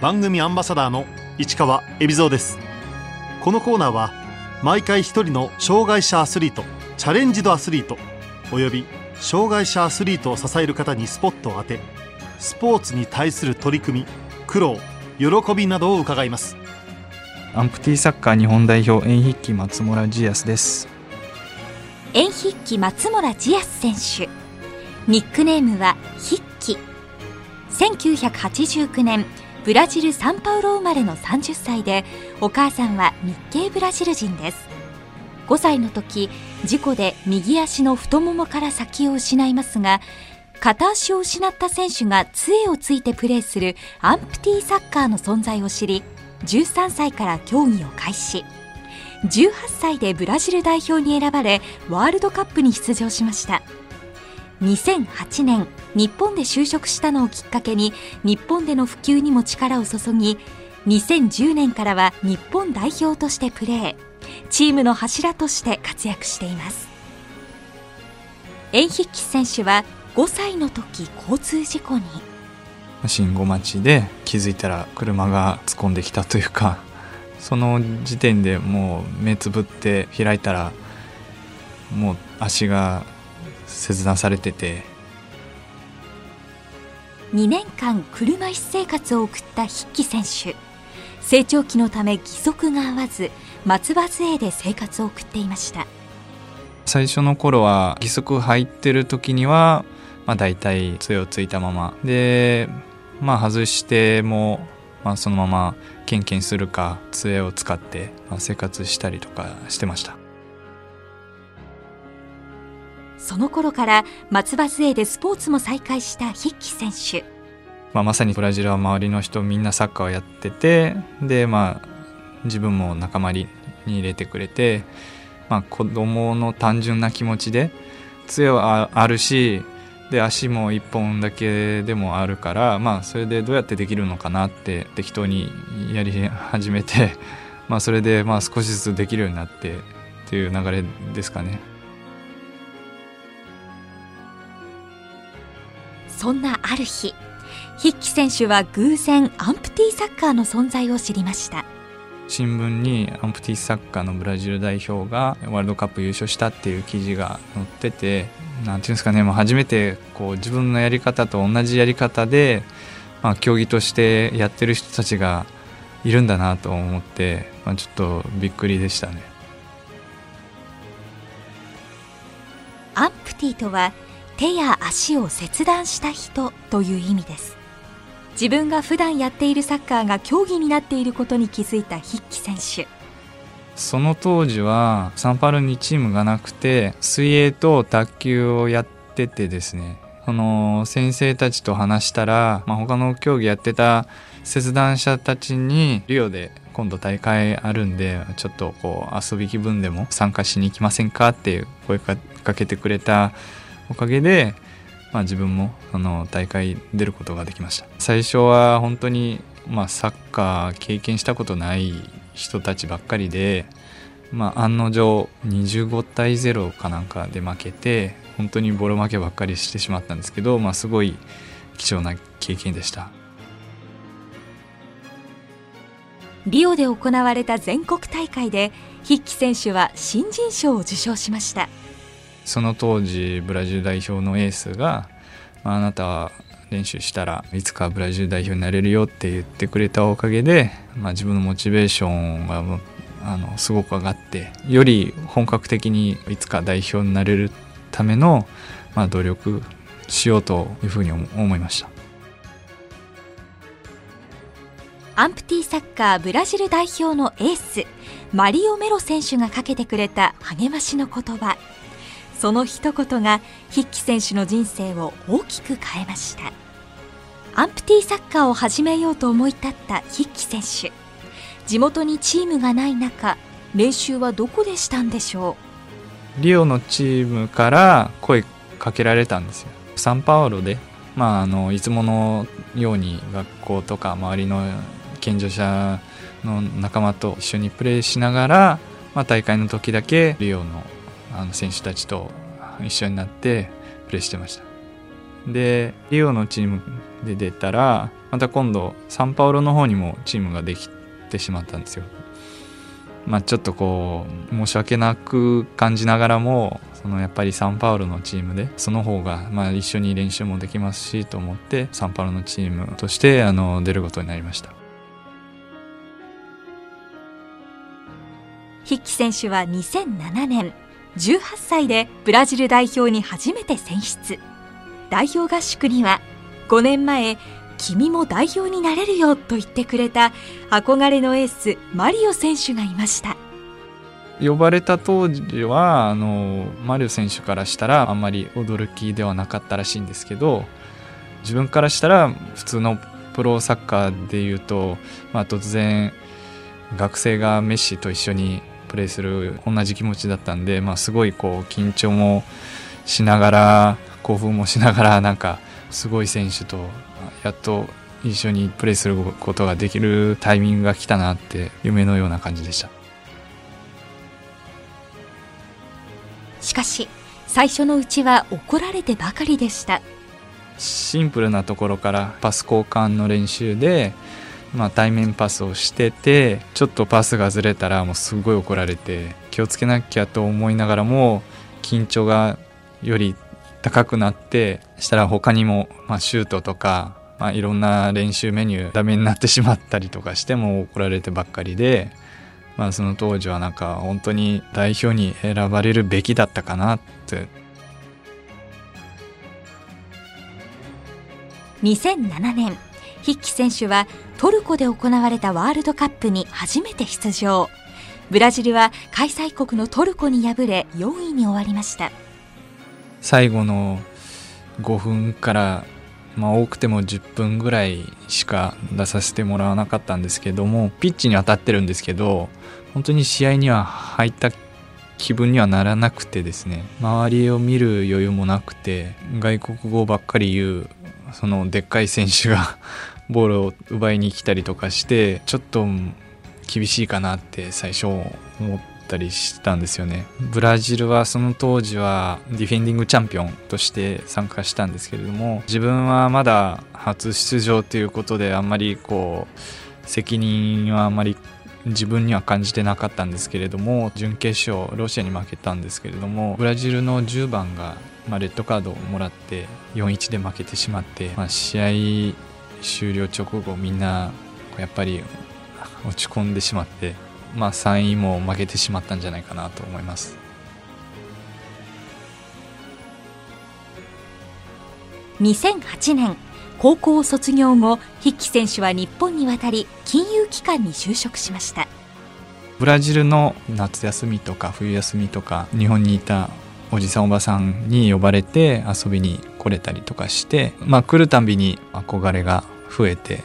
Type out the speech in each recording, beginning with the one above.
番組アンバサダーの市川恵比蔵です。このコーナーは毎回一人の障害者アスリートチャレンジドアスリートおよび障害者アスリートを支える方にスポットを当てスポーツに対する取り組み苦労喜びなどを伺います。アンプティサッカー日本代表演筆記松村ジアスです。演筆記松村ジアス選手。ニックネームは筆記1989年ブラジル・サンパウロ生まれの30歳でお母さんは日系ブラジル人です。5歳の時事故で右足の太ももから先を失いますが片足を失った選手が杖をついてプレーするアンプティーサッカーの存在を知り13歳から競技を開始。18歳でブラジル代表に選ばれワールドカップに出場しました。2008年日本で就職したのをきっかけに日本での普及にも力を注ぎ2010年からは日本代表としてプレーチームの柱として活躍しています。縁筆記選手は5歳の時交通事故に。信号待ちで気づいたら車が突っ込んできたというかその時点でもう目つぶって開いたらもう足が切断されてて。2年間車椅子生活を送った筆記選手。成長期のため義足が合わず松葉杖で生活を送っていました。最初の頃は義足入ってる時には、まあ、大体杖をついたまま。でまあ外しても、まあ、そのままケンケンするか杖を使って、まあ、生活したりとかしてましたその頃から松葉杖でスポーツも再開した筆記選手、まあ、まさにブラジルは周りの人みんなサッカーをやっててでまあ自分も仲間に入れてくれて、まあ、子供の単純な気持ちで杖はあるしで足も1本だけでもあるから、まあ、それでどうやってできるのかなって適当にやり始めて、まあ、それでまあ少しずつできるようになってっていう流れですかね。そんなある日筆記選手は偶然アンプティサッカーの存在を知りました新聞にアンプティサッカーのブラジル代表がワールドカップ優勝したっていう記事が載ってて何ていうんですかねもう初めてこう自分のやり方と同じやり方で、まあ、競技としてやってる人たちがいるんだなと思って、まあ、ちょっとびっくりでしたね。アンプティとは手や足を切断した人という意味です。自分が普段やっているサッカーが競技になっていることに気づいた筆記選手。その当時はサンパルにチームがなくて水泳と卓球をやっててですねその先生たちと話したら、まあ、他の競技やってた切断者たちにリオで今度大会あるんでちょっとこう遊び気分でも参加しに行きませんかっていう声かけてくれたおかげで、まあ、自分もその大会出ることができました。最初は本当に、まあ、サッカー経験したことない人たちばっかりで、まあ、案の定25対0かなんかで負けて本当にボロ負けばっかりしてしまったんですけど、まあ、すごい貴重な経験でした。リオで行われた全国大会で筆記選手は新人賞を受賞しました。その当時ブラジル代表のエースが、まあ、あなたは練習したらいつかブラジル代表になれるよって言ってくれたおかげで、まあ、自分のモチベーションがあのすごく上がってより本格的にいつか代表になれるための、まあ、努力しようというふうに思いました。アンプティサッカーブラジル代表のエースマリオ・メロ選手がかけてくれた励ましの言葉。その一言が筆記選手の人生を大きく変えました。アンプティサッカーを始めようと思い立った筆記選手。地元にチームがない中練習はどこでしたんでしょう？リオのチームから声かけられたんですよ。サンパウロで、まあ、あのいつものように学校とか周りの健常者の仲間と一緒にプレーしながら、まあ、大会の時だけリオのあの選手たちと一緒になってプレーしてました。でリオのチームで出たらまた今度サンパウロの方にもチームができてしまったんですよ。まあ、ちょっとこう申し訳なく感じながらもそのやっぱりサンパウロのチームでその方がまあ一緒に練習もできますしと思ってサンパウロのチームとしてあの出ることになりました。筆記選手は2007年。18歳でブラジル代表に初めて選出。代表合宿には5年前君も代表になれるよと言ってくれた憧れのエースマリオ選手がいました。呼ばれた当時はあのマリオ選手からしたらあんまり驚きではなかったらしいんですけど自分からしたら普通のプロサッカーでいうと、まあ、突然学生がメッシと一緒にプレーする同じ気持ちだったんで、まあ、すごいこう緊張もしながら興奮もしながら なんかすごい選手とやっと一緒にプレーすることができるタイミングが来たなって夢のような感じでした。しかし最初のうちは怒られてばかりでした。シンプルなところからパス交換の練習で、まあ、対面パスをしててちょっとパスがずれたらもうすごい怒られて気をつけなきゃと思いながらも緊張がより高くなってしたら他にも、まあ、シュートとか、まあ、いろんな練習メニューダメになってしまったりとかしても怒られてばっかりで、まあ、その当時はなんか本当に代表に選ばれるべきだったかなって。2007年。筆記選手はトルコで行われたワールドカップに初めて出場。ブラジルは開催国のトルコに敗れ4位に終わりました。最後の5分からまあ、多くても10分ぐらいしか出させてもらわなかったんですけどもピッチに当たってるんですけど本当に試合には入った気分にはならなくてですね。周りを見る余裕もなくて外国語ばっかり言うそのでっかい選手が ボールを奪いに来たりとかしてちょっと厳しいかなって最初思ったりしたんですよね。ブラジルはその当時はディフェンディングチャンピオンとして参加したんですけれども自分はまだ初出場ということであんまりこう責任はあんまり自分には感じてなかったんですけれども準決勝ロシアに負けたんですけれどもブラジルの10番が、まあ、レッドカードをもらって4-1で負けてしまって、まあ、試合終了直後みんなやっぱり落ち込んでしまってまあ、3位も負けてしまったんじゃないかなと思います。2008年高校を卒業後筆記選手は日本に渡り金融機関に就職しました。ブラジルの夏休みとか冬休みとか日本にいたおじさんおばさんに呼ばれて遊びに来れたりとかして、まあ、来るたびに憧れが増えて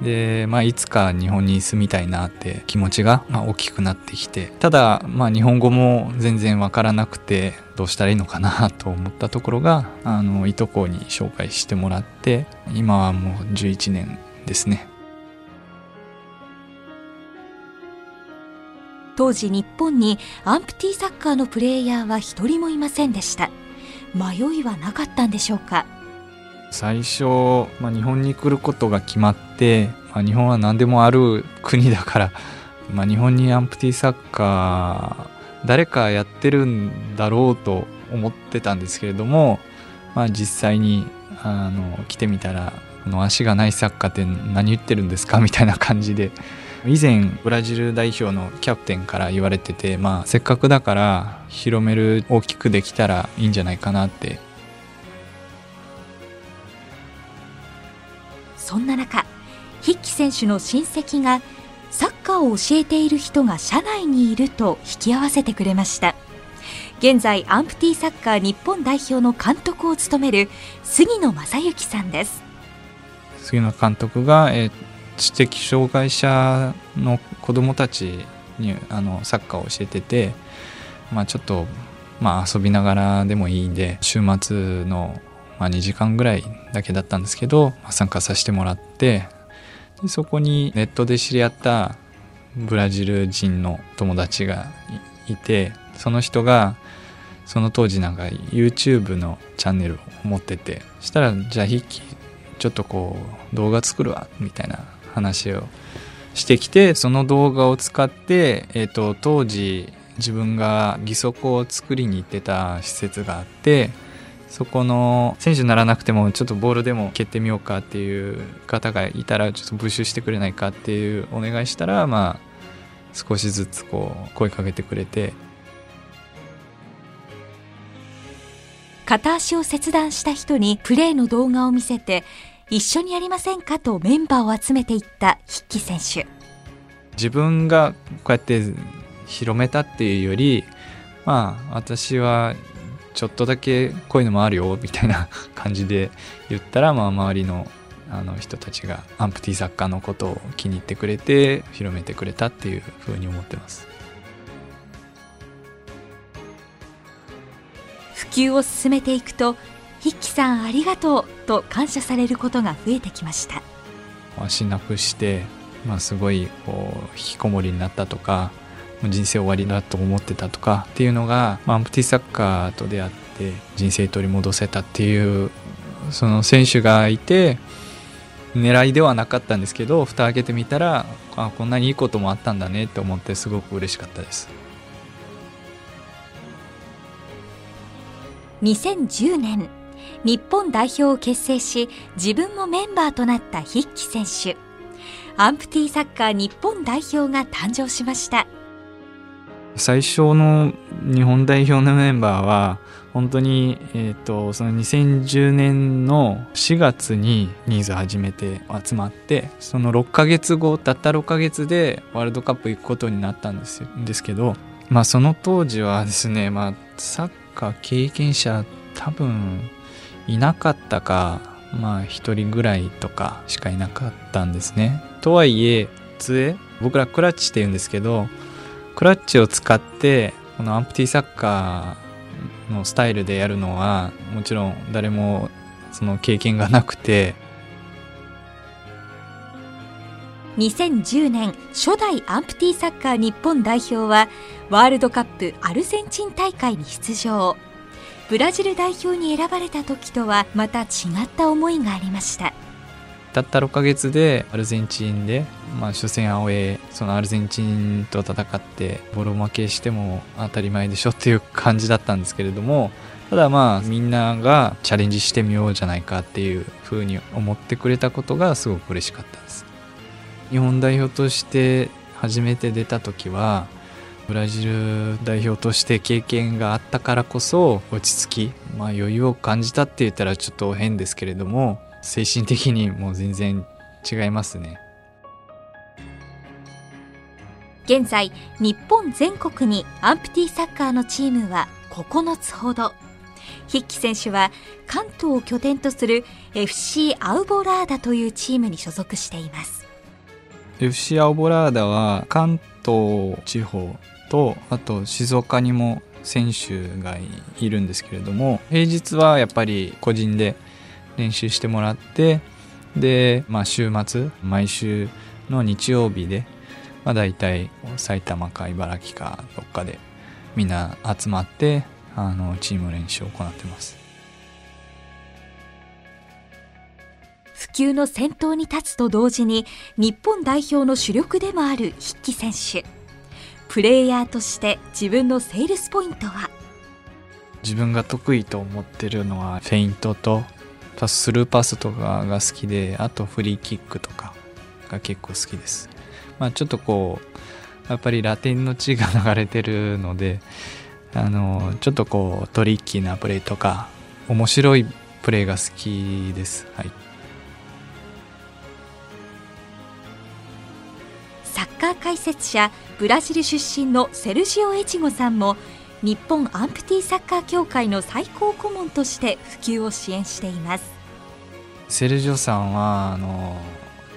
で、まあ、いつか日本に住みたいなって気持ちが、ま、大きくなってきてただ、まあ、日本語も全然わからなくてどうしたらいいのかなと思ったところがあのいとこに紹介してもらって今はもう11年ですね。当時日本にアンプティサッカーのプレーヤーは一人もいませんでした。迷いはなかったんでしょうか？最初、まあ、日本に来ることが決まって、まあ、日本は何でもある国だから、まあ、日本にアンプティサッカー誰かやってるんだろうと思ってたんですけれども、まあ、実際にあの来てみたらこの足がないサッカーって何言ってるんですか？みたいな感じで以前ブラジル代表のキャプテンから言われてて、まあ、せっかくだから広める大きくできたらいいんじゃないかなって。そんな中筆記選手の親戚がサッカーを教えている人が社内にいると引き合わせてくれました。現在アンプティサッカー日本代表の監督を務める杉野正幸さんです。杉野監督が、えー、知的障害者の子どもたちにあのサッカーを教えてて、まあ、ちょっと、まあ、遊びながらでもいいんで週末のまあ、2時間ぐらいだけだったんですけど、まあ、参加させてもらってでそこにネットで知り合ったブラジル人の友達がいてその人がその当時なんか YouTube のチャンネルを持っててしたらじゃあ筆記ちょっとこう動画作るわみたいな話をしてきてその動画を使って、えーと、当時自分が義足を作りに行ってた施設があってそこの選手にならなくてもちょっとボールでも蹴ってみようかっていう方がいたらちょっと募集してくれないかっていうお願いしたらまあ少しずつこう声かけてくれて。片足を切断した人にプレーの動画を見せて一緒にやりませんかとメンバーを集めていった筆記選手。自分がこうやって広めたっていうよりまあ私はちょっとだけこういうのもあるよみたいな感じで言ったら、まあ、周りのあの人たちがアンプティ作家のことを気に入ってくれて広めてくれたっていうふうに思ってます。及を進めていくと筆記さんありがとうと感謝されることが増えてきました足なくして、まあ、すごいこう引きこもりになったとか人生終わりだと思ってたとかっていうのが、まあ、アンプティサッカーと出会って人生取り戻せたっていうその選手がいて狙いではなかったんですけど蓋開けてみたらあこんなにいいこともあったんだねって思ってすごく嬉しかったです。2010年日本代表を結成し自分もメンバーとなった筆記選手。アンプティサッカー日本代表が誕生しました。最初の日本代表のメンバーは本当に、えーと、その2010年の4月にニーズ初めて集まってその6ヶ月後たった6ヶ月でワールドカップ行くことになったんですですけど、まあ、その当時はですね、まあ、サッか経験者多分いなかったかまあ一人ぐらいとかしかいなかったんですね。とはいえ杖僕らクラッチって言うんですけどクラッチを使ってこのアンプティサッカーのスタイルでやるのはもちろん誰もその経験がなくて2010年初代アンプティサッカー日本代表はワールドカップアルゼンチン大会に出場ブラジル代表に選ばれた時とはまた違った思いがありました。たった6ヶ月でアルゼンチンで、まあ、初戦アウェーそのアルゼンチンと戦ってボロ負けしても当たり前でしょっていう感じだったんですけれどもただまあみんながチャレンジしてみようじゃないかっていうふうに思ってくれたことがすごく嬉しかったです。日本代表として初めて出た時はブラジル代表として経験があったからこそ落ち着き、まあ、余裕を感じたって言ったらちょっと変ですけれども精神的にもう全然違いますね。現在日本全国にアンプティサッカーのチームは9つほど。筆記選手は関東を拠点とする FC アウボラーダというチームに所属しています。FC アオボラーダは関東地方とあと静岡にも選手がいるんですけれども平日はやっぱり個人で練習してもらってで、まあ、週末毎週の日曜日で、まあ、大体埼玉か茨城かどっかでみんな集まってあのチーム練習を行ってます。普及の先頭に立つと同時に日本代表の主力でもある筆記選手。プレイヤーとして自分のセールスポイントは？自分が得意と思ってるのはフェイントとパススルーパスとかが好きであとフリーキックとかが結構好きです、まあ、ちょっとこうやっぱりラテンの血が流れてるのであのちょっとこうトリッキーなプレーとか面白いプレーが好きです。はい。カー解説者ブラジル出身のセルジオ・エチゴさんも日本アンプティサッカー協会の最高顧問として普及を支援しています。セルジオさんはあの、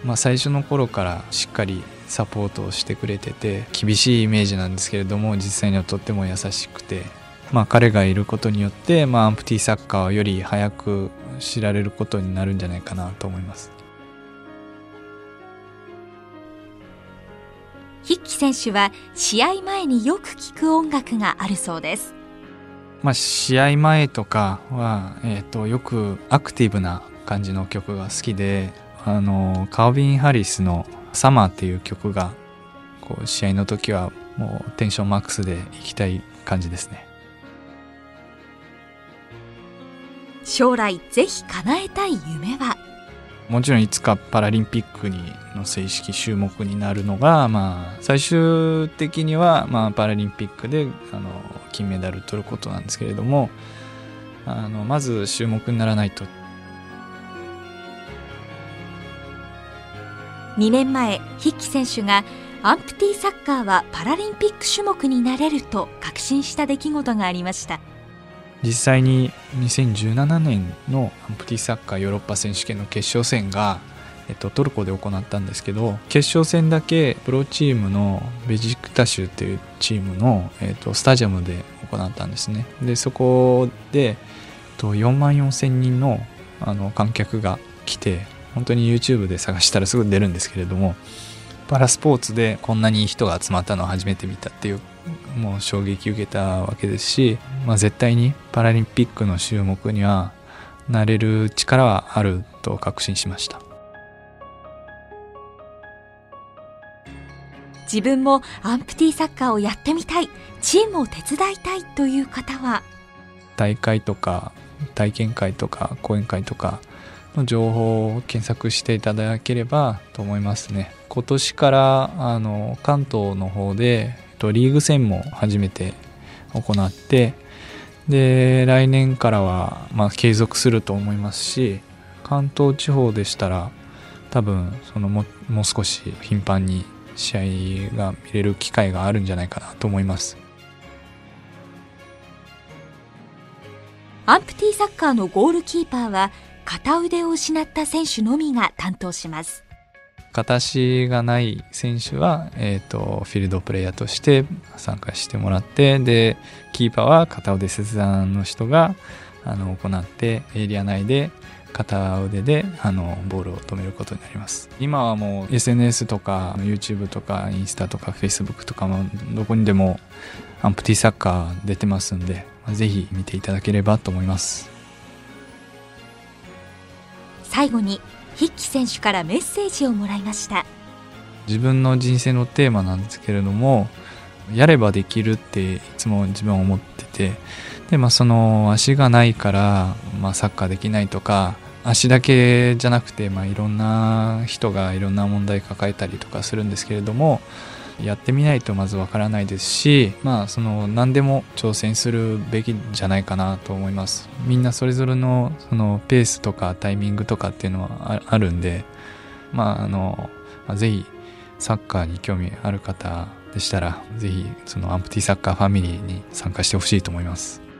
まあ、最初の頃からしっかりサポートをしてくれてて厳しいイメージなんですけれども実際にはとっても優しくて、まあ、彼がいることによって、まあ、アンプティサッカーをより早く知られることになるんじゃないかなと思います。筆記選手は試合前によく聴く音楽があるそうです。まあ、試合前とかは、えー、とよくアクティブな感じの曲が好きであのカービン・ハリスの「サマー」っていう曲がこう試合の時はもうテンションマックスでいきたい感じですね。将来ぜひ叶えたい夢はもちろんいつかパラリンピックにの正式種目になるのが、まあ、最終的には、まあ、パラリンピックであの金メダル取ることなんですけれどもあのまず種目にならないと。2年前筆記選手がアンプティサッカーはパラリンピック種目になれると確信した出来事がありました。実際に2017年のアンプティサッカーヨーロッパ選手権の決勝戦が、えっと、トルコで行ったんですけど決勝戦だけプロチームのベジクタシュっていうチームの、えっと、スタジアムで行ったんですね。でそこで、えっと、4万4千人のあの観客が来て本当に YouTube で探したらすぐ出るんですけれどもパラスポーツでこんなに人が集まったのを初めて見たっていうもう衝撃受けたわけですし、まあ、絶対にパラリンピックの種目にはなれる力はあると確信しました。自分もアンプティサッカーをやってみたいチームを手伝いたいという方は？大会とか体験会とか講演会とかの情報を検索していただければと思いますね今年からあの関東の方でとリーグ戦も初めて行ってで来年からは、まあ、継続すると思いますし関東地方でしたら多分そのももう少し頻繁に試合が見れる機会があるんじゃないかなと思います。アンプティサッカーのゴールキーパーは片腕を失った選手のみが担当します。片足がない選手は、えーと、フィールドプレイヤーとして参加してもらってでキーパーは片腕切断の人があの行ってエリア内で片腕であのボールを止めることになります。今はもう SNS とか YouTube とかインスタとか Facebook とかもどこにでもアンプティサッカー出てますんでぜひ見ていただければと思います。最後に筆記選手からメッセージをもらいました。自分の人生のテーマなんですけれどもやればできるっていつも自分は思っててで、まあ、その足がないから、まあ、サッカーできないとか足だけじゃなくて、まあ、いろんな人がいろんな問題抱えたりとかするんですけれどもやってみないとまずわからないですし、まあ、その何でも挑戦するべきじゃないかなと思います。みんなそれぞれのそのペースとかタイミングとかっていうのはあるんで、まあ、あの、ぜひサッカーに興味ある方でしたら、ぜひそのアンプティサッカーファミリーに参加してほしいと思います。